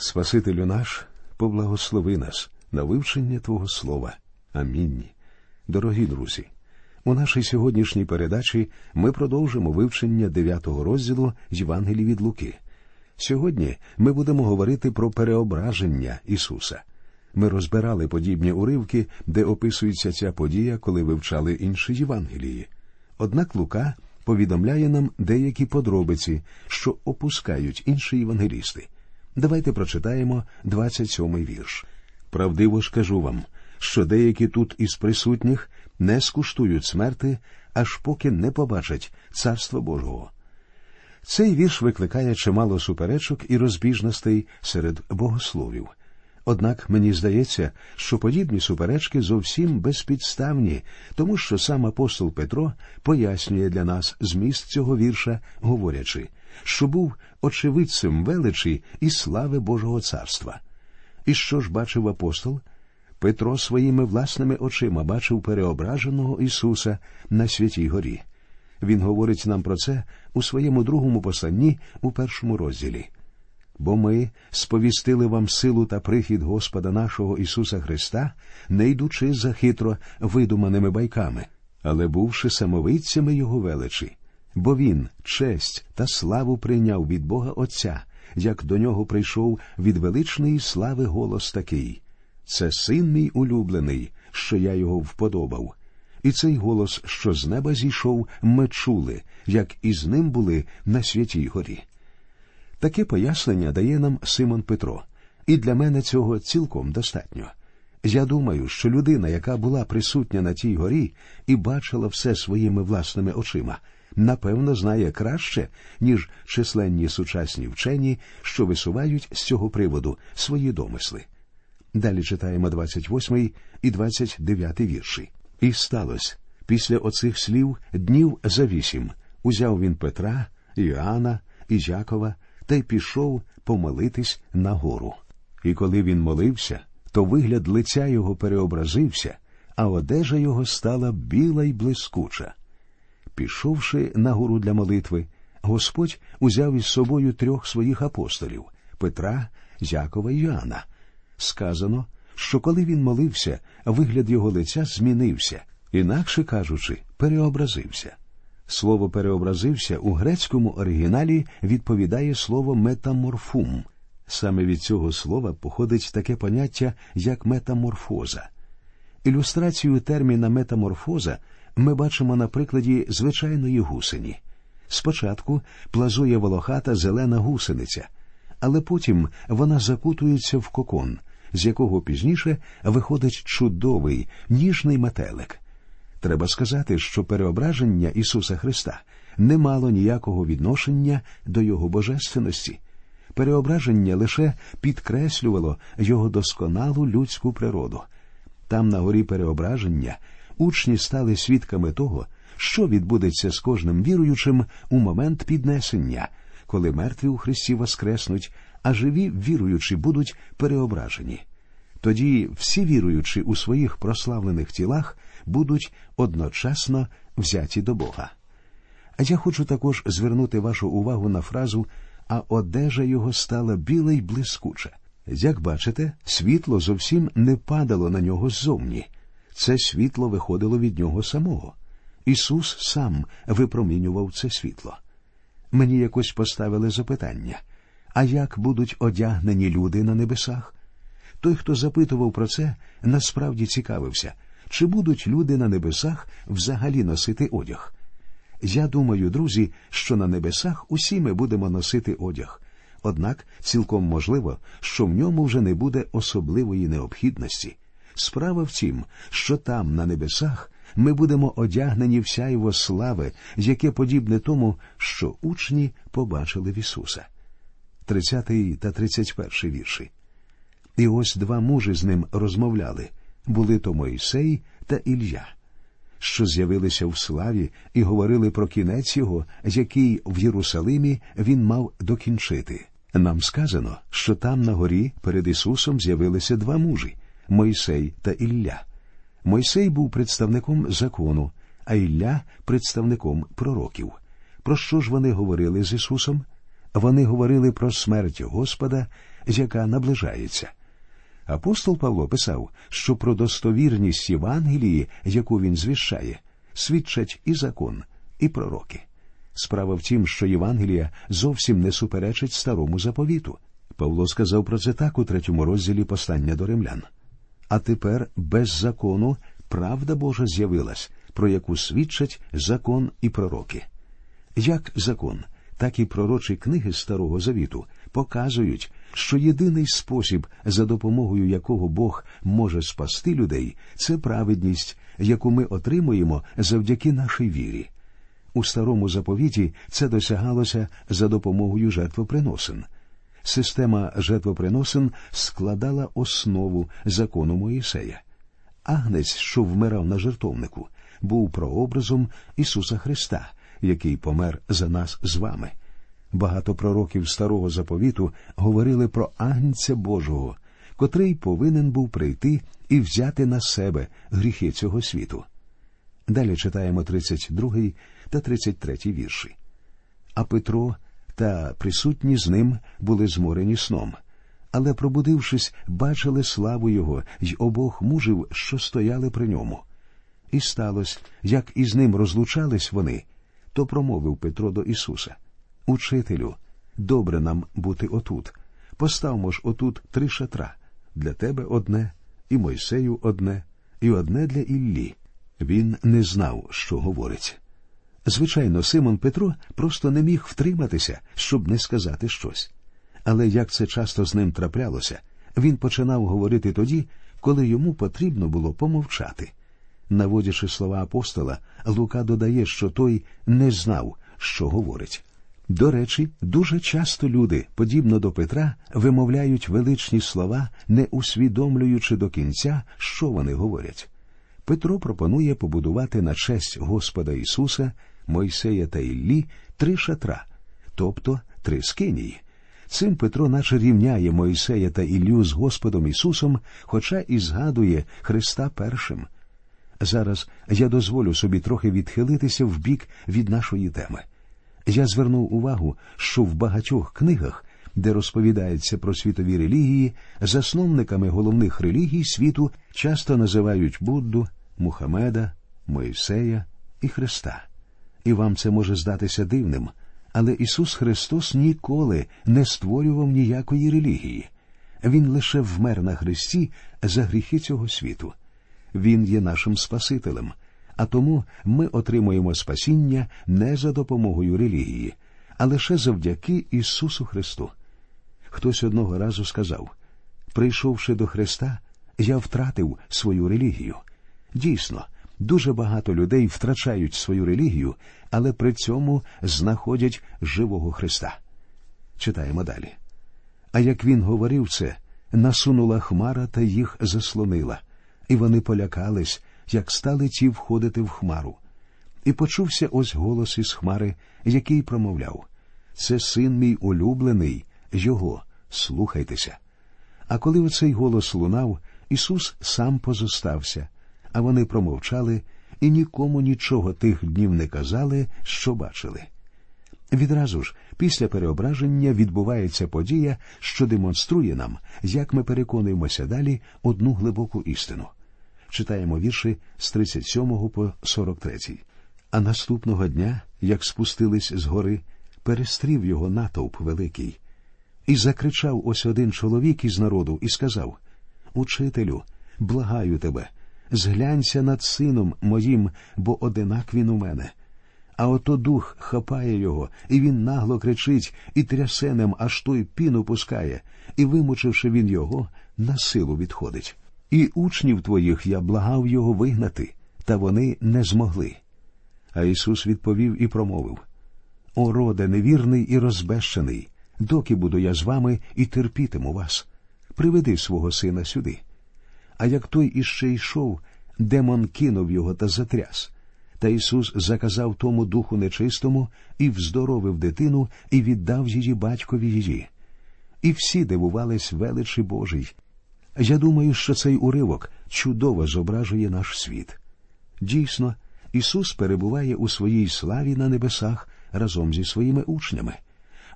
Спасителю наш, поблагослови нас на вивчення Твого Слова. Амінь. Дорогі друзі. У нашій сьогоднішній передачі ми продовжимо вивчення дев'ятого розділу Євангелії від Луки. Сьогодні ми будемо говорити про переображення Ісуса. Ми розбирали подібні уривки, де описується ця подія, коли вивчали інші Євангелії. Однак Лука повідомляє нам деякі подробиці, що опускають інші євангелісти. Давайте прочитаємо 27-й вірш. Правдиво ж кажу вам, що деякі тут із присутніх не скуштують смерти, аж поки не побачать Царства Божого. Цей вірш викликає чимало суперечок і розбіжностей серед богословів. Однак мені здається, що подібні суперечки зовсім безпідставні, тому що сам апостол Петро пояснює для нас зміст цього вірша, говорячи, що був очевидцем величі і слави Божого царства. І що ж бачив апостол? Петро своїми власними очима бачив переображеного Ісуса на святій горі. Він говорить нам про це у своєму другому посланні у першому розділі. Бо ми сповістили вам силу та прихід Господа нашого Ісуса Христа, не йдучи за хитро видуманими байками, але бувши самовидцями Його величі, бо Він честь та славу прийняв від Бога Отця, як до нього прийшов від величної слави голос такий це син мій улюблений, що я його вподобав. І цей голос, що з неба зійшов, ми чули, як із ним були на святій горі. Таке пояснення дає нам Симон Петро, і для мене цього цілком достатньо. Я думаю, що людина, яка була присутня на тій горі і бачила все своїми власними очима, напевно, знає краще, ніж численні сучасні вчені, що висувають з цього приводу свої домисли. Далі читаємо 28 і 29 вірші. І сталося після оцих слів днів за вісім узяв він Петра, Іоанна і Якова та й пішов помолитись на гору. І коли він молився, то вигляд лиця його переобразився, а одежа його стала біла й блискуча. Пішовши на гору для молитви, Господь узяв із собою трьох своїх апостолів Петра, Якова і Йоанна. Сказано, що коли він молився, вигляд його лиця змінився, інакше кажучи, переобразився. Слово переобразився у грецькому оригіналі відповідає слово метаморфум. Саме від цього слова походить таке поняття, як метаморфоза. Ілюстрацію терміна метаморфоза ми бачимо на прикладі звичайної гусені. Спочатку плазує волохата зелена гусениця, але потім вона закутується в кокон, з якого пізніше виходить чудовий ніжний метелик. Треба сказати, що переображення Ісуса Христа не мало ніякого відношення до Його божественності. Переображення лише підкреслювало його досконалу людську природу. Там, на горі переображення, учні стали свідками того, що відбудеться з кожним віруючим у момент піднесення, коли мертві у Христі воскреснуть, а живі віруючі будуть переображені. Тоді всі віруючі у своїх прославлених тілах будуть одночасно взяті до Бога. А я хочу також звернути вашу увагу на фразу а одежа його стала біла й блискуча. Як бачите, світло зовсім не падало на нього ззовні. Це світло виходило від нього самого. Ісус сам випромінював це світло. Мені якось поставили запитання а як будуть одягнені люди на небесах? Той, хто запитував про це, насправді цікавився, чи будуть люди на небесах взагалі носити одяг. Я думаю, друзі, що на небесах усі ми будемо носити одяг, однак цілком можливо, що в ньому вже не буде особливої необхідності. Справа в тім, що там, на небесах, ми будемо одягнені вся його слави, яке подібне тому, що учні побачили в Ісуса. 30 та 31 вірші. І ось два мужі з ним розмовляли були то Мойсей та Ілля, що з'явилися в славі і говорили про кінець його, який в Єрусалимі він мав докінчити. Нам сказано, що там на горі перед Ісусом з'явилися два мужі Мойсей та Ілля. Мойсей був представником закону, а Ілля представником пророків. Про що ж вони говорили з Ісусом? Вони говорили про смерть Господа, яка наближається. Апостол Павло писав, що про достовірність Євангелії, яку він звіщає, свідчать і закон, і пророки. Справа в тім, що Євангелія зовсім не суперечить старому заповіту. Павло сказав про це так у третьому розділі послання до римлян. А тепер без закону правда Божа з'явилась, про яку свідчать закон і пророки. Як закон, так і пророчі книги Старого Завіту показують, що єдиний спосіб, за допомогою якого Бог може спасти людей, це праведність, яку ми отримуємо завдяки нашій вірі. У старому заповіті це досягалося за допомогою жертвоприносин. Система жертвоприносин складала основу закону Моїсея. Агнець, що вмирав на жертовнику, був прообразом Ісуса Христа, який помер за нас з вами. Багато пророків старого заповіту говорили про агнця Божого, котрий повинен був прийти і взяти на себе гріхи цього світу. Далі читаємо 32 та 33 вірші. А Петро та присутні з ним були зморені сном, але, пробудившись, бачили славу його й обох мужів, що стояли при ньому. І сталося, як із ним розлучались вони, то промовив Петро до Ісуса Учителю, добре нам бути отут. Поставмо ж отут три шатра для тебе одне, і Мойсею одне, і одне для Іллі. Він не знав, що говорить. Звичайно, Симон Петро просто не міг втриматися, щоб не сказати щось. Але як це часто з ним траплялося, він починав говорити тоді, коли йому потрібно було помовчати. Наводячи слова апостола, Лука додає, що той не знав, що говорить. До речі, дуже часто люди, подібно до Петра, вимовляють величні слова, не усвідомлюючи до кінця, що вони говорять. Петро пропонує побудувати на честь Господа Ісуса, Мойсея та Іллі три шатра, тобто три скинії. Цим Петро наче рівняє Мойсея та Іллю з Господом Ісусом, хоча і згадує Христа першим. Зараз я дозволю собі трохи відхилитися в бік від нашої теми. Я звернув увагу, що в багатьох книгах, де розповідається про світові релігії, засновниками головних релігій світу часто називають Будду, Мухамеда, Моїсея і Христа. І вам це може здатися дивним, але Ісус Христос ніколи не створював ніякої релігії. Він лише вмер на Христі за гріхи цього світу. Він є нашим Спасителем, а тому ми отримуємо спасіння не за допомогою релігії, а лише завдяки Ісусу Христу. Хтось одного разу сказав прийшовши до Христа, я втратив свою релігію. Дійсно, дуже багато людей втрачають свою релігію, але при цьому знаходять живого Христа. Читаємо далі. А як він говорив це, насунула хмара та їх заслонила, і вони полякались, як стали ті входити в хмару. І почувся ось голос із хмари, який промовляв Це син мій улюблений, його, слухайтеся. А коли оцей голос лунав, Ісус сам позостався, а вони промовчали і нікому нічого тих днів не казали, що бачили. Відразу ж, після переображення відбувається подія, що демонструє нам, як ми переконуємося далі одну глибоку істину. Читаємо вірші з 37 по 43. А наступного дня, як спустились з гори, перестрів його натовп великий. І закричав ось один чоловік із народу і сказав Учителю, благаю тебе, зглянься над сином моїм, бо одинак він у мене. А ото дух хапає його, і він нагло кричить і трясенем, аж той піну пускає, і, вимучивши він його, на силу відходить. І учнів твоїх я благав його вигнати, та вони не змогли. А Ісус відповів і промовив О, роде невірний і розбещений, доки буду я з вами і терпітиму вас. Приведи свого сина сюди. А як той іще йшов, демон кинув його та затряс. Та Ісус заказав тому духу нечистому і вздоровив дитину і віддав її батькові її. І всі дивувались величі Божій. Я думаю, що цей уривок чудово зображує наш світ. Дійсно, Ісус перебуває у своїй славі на небесах разом зі своїми учнями.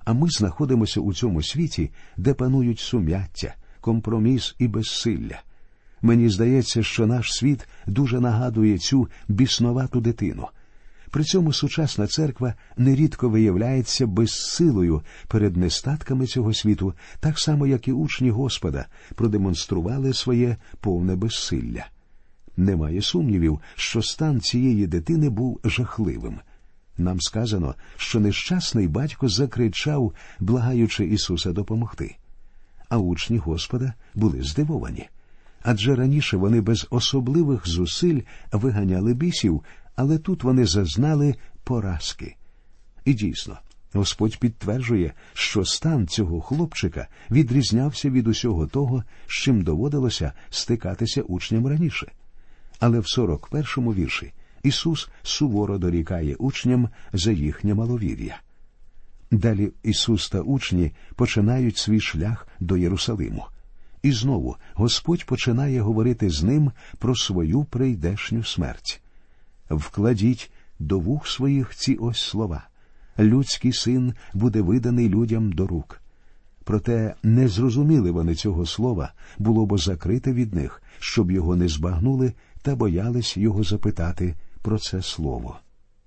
а ми знаходимося у цьому світі, де панують сум'яття, компроміс і безсилля. Мені здається, що наш світ дуже нагадує цю біснувату дитину. При цьому сучасна церква нерідко виявляється безсилою перед нестатками цього світу, так само, як і учні Господа продемонстрували своє повне безсилля. Немає сумнівів, що стан цієї дитини був жахливим. Нам сказано, що нещасний батько закричав, благаючи Ісуса допомогти. А учні Господа були здивовані. Адже раніше вони без особливих зусиль виганяли бісів, але тут вони зазнали поразки. І дійсно, Господь підтверджує, що стан цього хлопчика відрізнявся від усього того, з чим доводилося стикатися учням раніше. Але в 41-му вірші Ісус суворо дорікає учням за їхнє маловір'я. Далі Ісус та учні починають свій шлях до Єрусалиму. І знову Господь починає говорити з ним про свою прийдешню смерть. Вкладіть до вух своїх ці ось слова. Людський син буде виданий людям до рук. Проте не зрозуміли вони цього слова, було б закрите від них, щоб його не збагнули та боялись його запитати про це слово.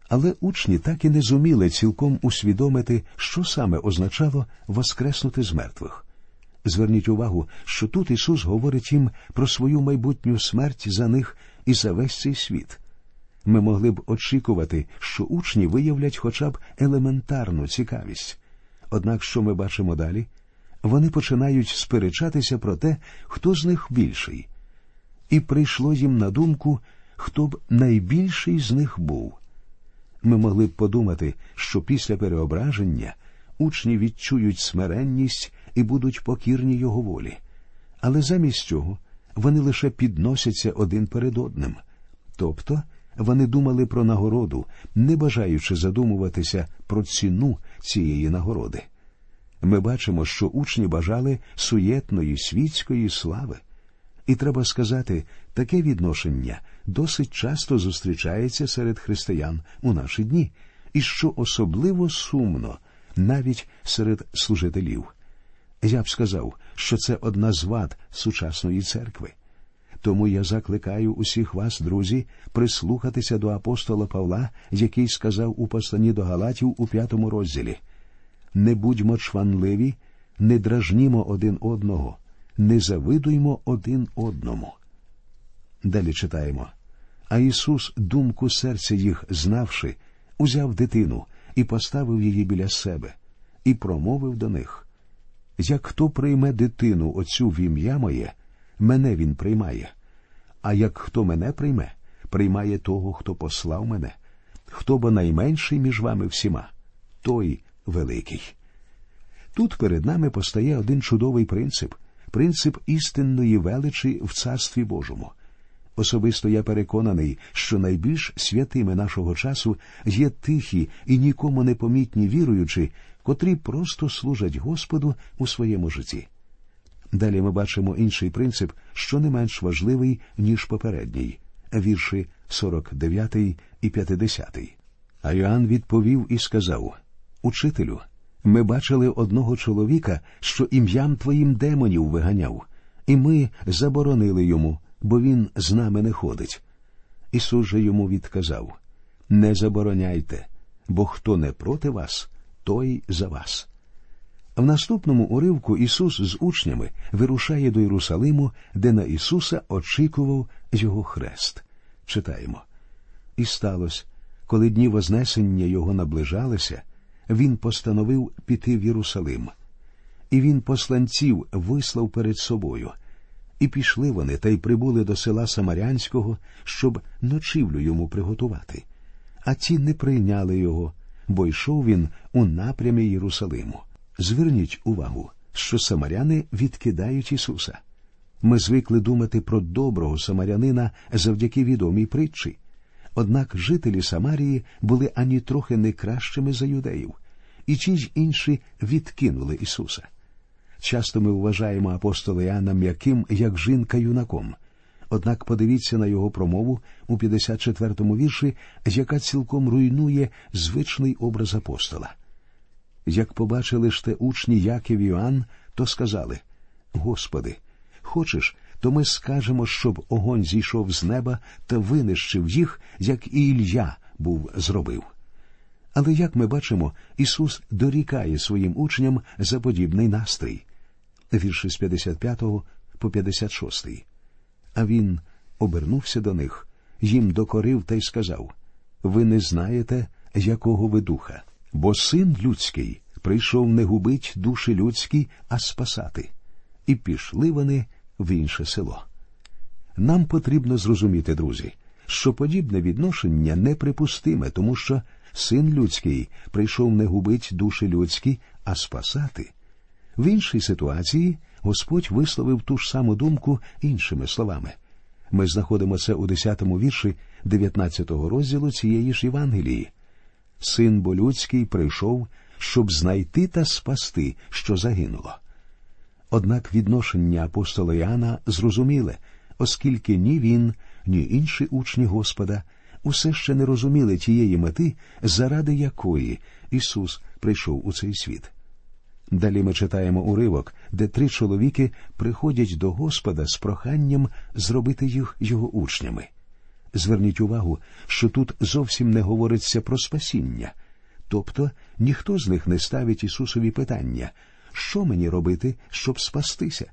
Але учні так і не зуміли цілком усвідомити, що саме означало воскреснути з мертвих. Зверніть увагу, що тут Ісус говорить їм про свою майбутню смерть за них і за весь цей світ. Ми могли б очікувати, що учні виявлять хоча б елементарну цікавість. Однак, що ми бачимо далі, вони починають сперечатися про те, хто з них більший. І прийшло їм на думку, хто б найбільший з них був. Ми могли б подумати, що після переображення учні відчують смиренність і будуть покірні його волі. Але замість цього вони лише підносяться один перед одним. Тобто вони думали про нагороду, не бажаючи задумуватися про ціну цієї нагороди. Ми бачимо, що учні бажали суєтної світської слави. І треба сказати, таке відношення досить часто зустрічається серед християн у наші дні, і що особливо сумно навіть серед служителів. Я б сказав, що це одна з вад сучасної церкви. Тому я закликаю усіх вас, друзі, прислухатися до апостола Павла, який сказав у посланні до Галатів у п'ятому розділі Не будьмо чванливі, не дражнімо один одного, не завидуймо один одному. Далі читаємо. А Ісус, думку серця їх знавши, узяв дитину і поставив її біля себе, і промовив до них Як хто прийме дитину оцю в ім'я моє, мене він приймає. А як хто мене прийме, приймає того, хто послав мене. Хто бо найменший між вами всіма, той великий. Тут перед нами постає один чудовий принцип принцип істинної величі в Царстві Божому. Особисто я переконаний, що найбільш святими нашого часу є тихі і нікому не помітні віруючі, котрі просто служать Господу у своєму житті. Далі ми бачимо інший принцип, що не менш важливий, ніж попередній, вірші 49 і 50. А Йоанн відповів і сказав Учителю, ми бачили одного чоловіка, що ім'ям твоїм демонів виганяв, і ми заборонили йому, бо він з нами не ходить. Ісус же йому відказав Не забороняйте, бо хто не проти вас, той за вас. В наступному уривку Ісус з учнями вирушає до Єрусалиму, де на Ісуса очікував його хрест. Читаємо. І сталося, коли дні Вознесення Його наближалися, Він постановив піти в Єрусалим. І він посланців вислав перед собою. І пішли вони та й прибули до села Самарянського, щоб ночівлю йому приготувати. А ті не прийняли його, бо йшов він у напрямі Єрусалиму. Зверніть увагу, що самаряни відкидають Ісуса. Ми звикли думати про доброго самарянина завдяки відомій притчі. Однак жителі Самарії були ані трохи не кращими за юдеїв, і ті ж інші відкинули Ісуса. Часто ми вважаємо апостола Іоанна м'яким, як жінка юнаком. Однак подивіться на його промову у 54-му вірші, яка цілком руйнує звичний образ апостола. Як побачили ж те учні Яків і Іоанн, то сказали Господи, хочеш, то ми скажемо, щоб огонь зійшов з неба та винищив їх, як і Ілья був зробив. Але як ми бачимо, Ісус дорікає своїм учням за подібний настрій. Вірші з 55 по 56. А він обернувся до них, їм докорив та й сказав Ви не знаєте, якого ви духа, бо син людський прийшов не губить душі людські, а спасати. І пішли вони в інше село. Нам потрібно зрозуміти, друзі, що подібне відношення неприпустиме, тому що син людський прийшов не губить душі людські, а спасати. В іншій ситуації Господь висловив ту ж саму думку іншими словами. Ми знаходимо це у 10-му вірші 19-го розділу цієї ж Євангелії. Син бо людський прийшов, щоб знайти та спасти, що загинуло. Однак відношення апостола Іоанна зрозуміле, оскільки ні він, ні інші учні Господа усе ще не розуміли тієї мети, заради якої Ісус прийшов у цей світ. Далі ми читаємо уривок, де три чоловіки приходять до Господа з проханням зробити їх його учнями. Зверніть увагу, що тут зовсім не говориться про спасіння, тобто ніхто з них не ставить Ісусові питання, що мені робити, щоб спастися.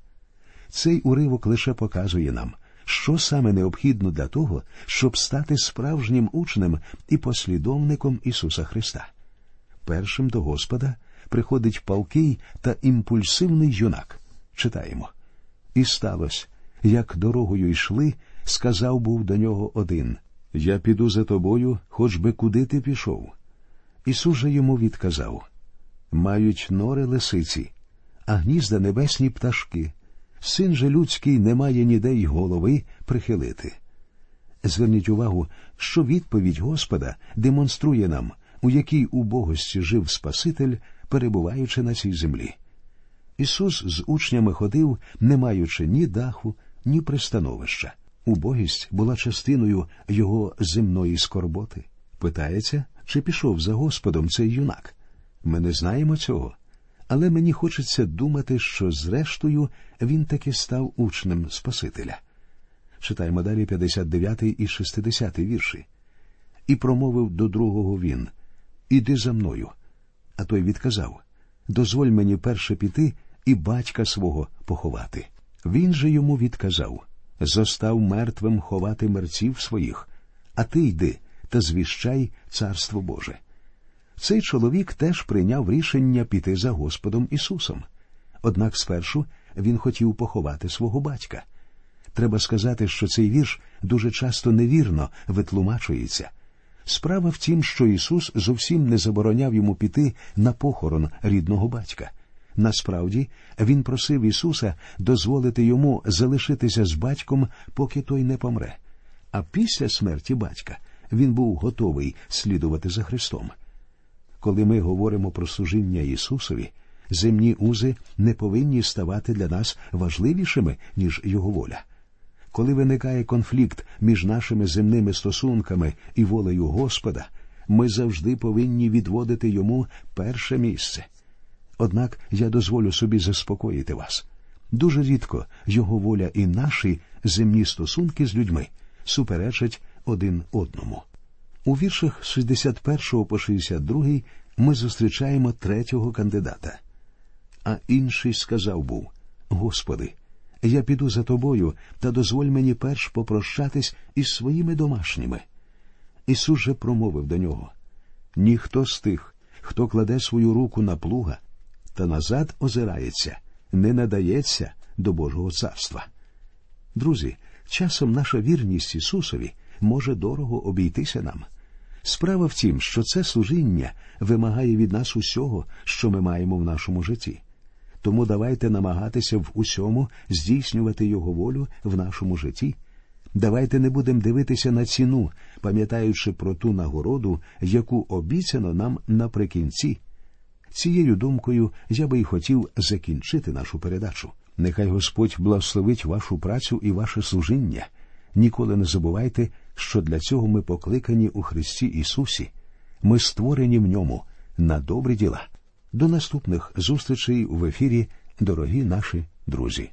Цей уривок лише показує нам, що саме необхідно для того, щоб стати справжнім учнем і послідовником Ісуса Христа. Першим до Господа приходить палкий та імпульсивний юнак. Читаємо. І сталося, як дорогою йшли, сказав був до нього один Я піду за тобою, хоч би куди ти пішов. Ісус же йому відказав Мають нори лисиці, а гнізда небесні пташки. Син же людський не має ніде й голови прихилити. Зверніть увагу, що відповідь Господа демонструє нам, у якій убогості жив Спаситель, перебуваючи на цій землі. Ісус з учнями ходив, не маючи ні даху, ні пристановища. Убогість була частиною його земної скорботи. Питається, чи пішов за Господом цей юнак? Ми не знаємо цього. Але мені хочеться думати, що зрештою він таки став учнем Спасителя. Читаємо далі 59 і 60 вірші. І промовив до другого він Іди за мною. А той відказав Дозволь мені перше піти і батька свого поховати. Він же йому відказав Зостав мертвим ховати мерців своїх, а ти йди та звіщай царство Боже. Цей чоловік теж прийняв рішення піти за Господом Ісусом. Однак спершу він хотів поховати свого батька. Треба сказати, що цей вірш дуже часто невірно витлумачується. Справа в тім, що Ісус зовсім не забороняв йому піти на похорон рідного батька. Насправді, Він просив Ісуса дозволити йому залишитися з батьком, поки той не помре. А після смерті батька він був готовий слідувати за Христом. Коли ми говоримо про служіння Ісусові, земні узи не повинні ставати для нас важливішими, ніж Його воля. Коли виникає конфлікт між нашими земними стосунками і волею Господа, ми завжди повинні відводити йому перше місце. Однак я дозволю собі заспокоїти вас. Дуже рідко його воля і наші земні стосунки з людьми суперечать один одному. У віршах 61 по 62 ми зустрічаємо третього кандидата. А інший сказав був Господи, я піду за тобою та дозволь мені перш попрощатись із своїми домашніми. Ісус же промовив до нього ніхто з тих, хто кладе свою руку на плуга та назад озирається, не надається до Божого царства. Друзі, часом наша вірність Ісусові може дорого обійтися нам. Справа в тім, що це служіння вимагає від нас усього, що ми маємо в нашому житті. Тому давайте намагатися в усьому здійснювати Його волю в нашому житті. Давайте не будемо дивитися на ціну, пам'ятаючи про ту нагороду, яку обіцяно нам наприкінці. Цією думкою я би й хотів закінчити нашу передачу. Нехай Господь благословить вашу працю і ваше служіння. Ніколи не забувайте, що для цього ми покликані у Христі Ісусі. Ми створені в ньому на добрі діла. До наступних зустрічей в ефірі, дорогі наші друзі.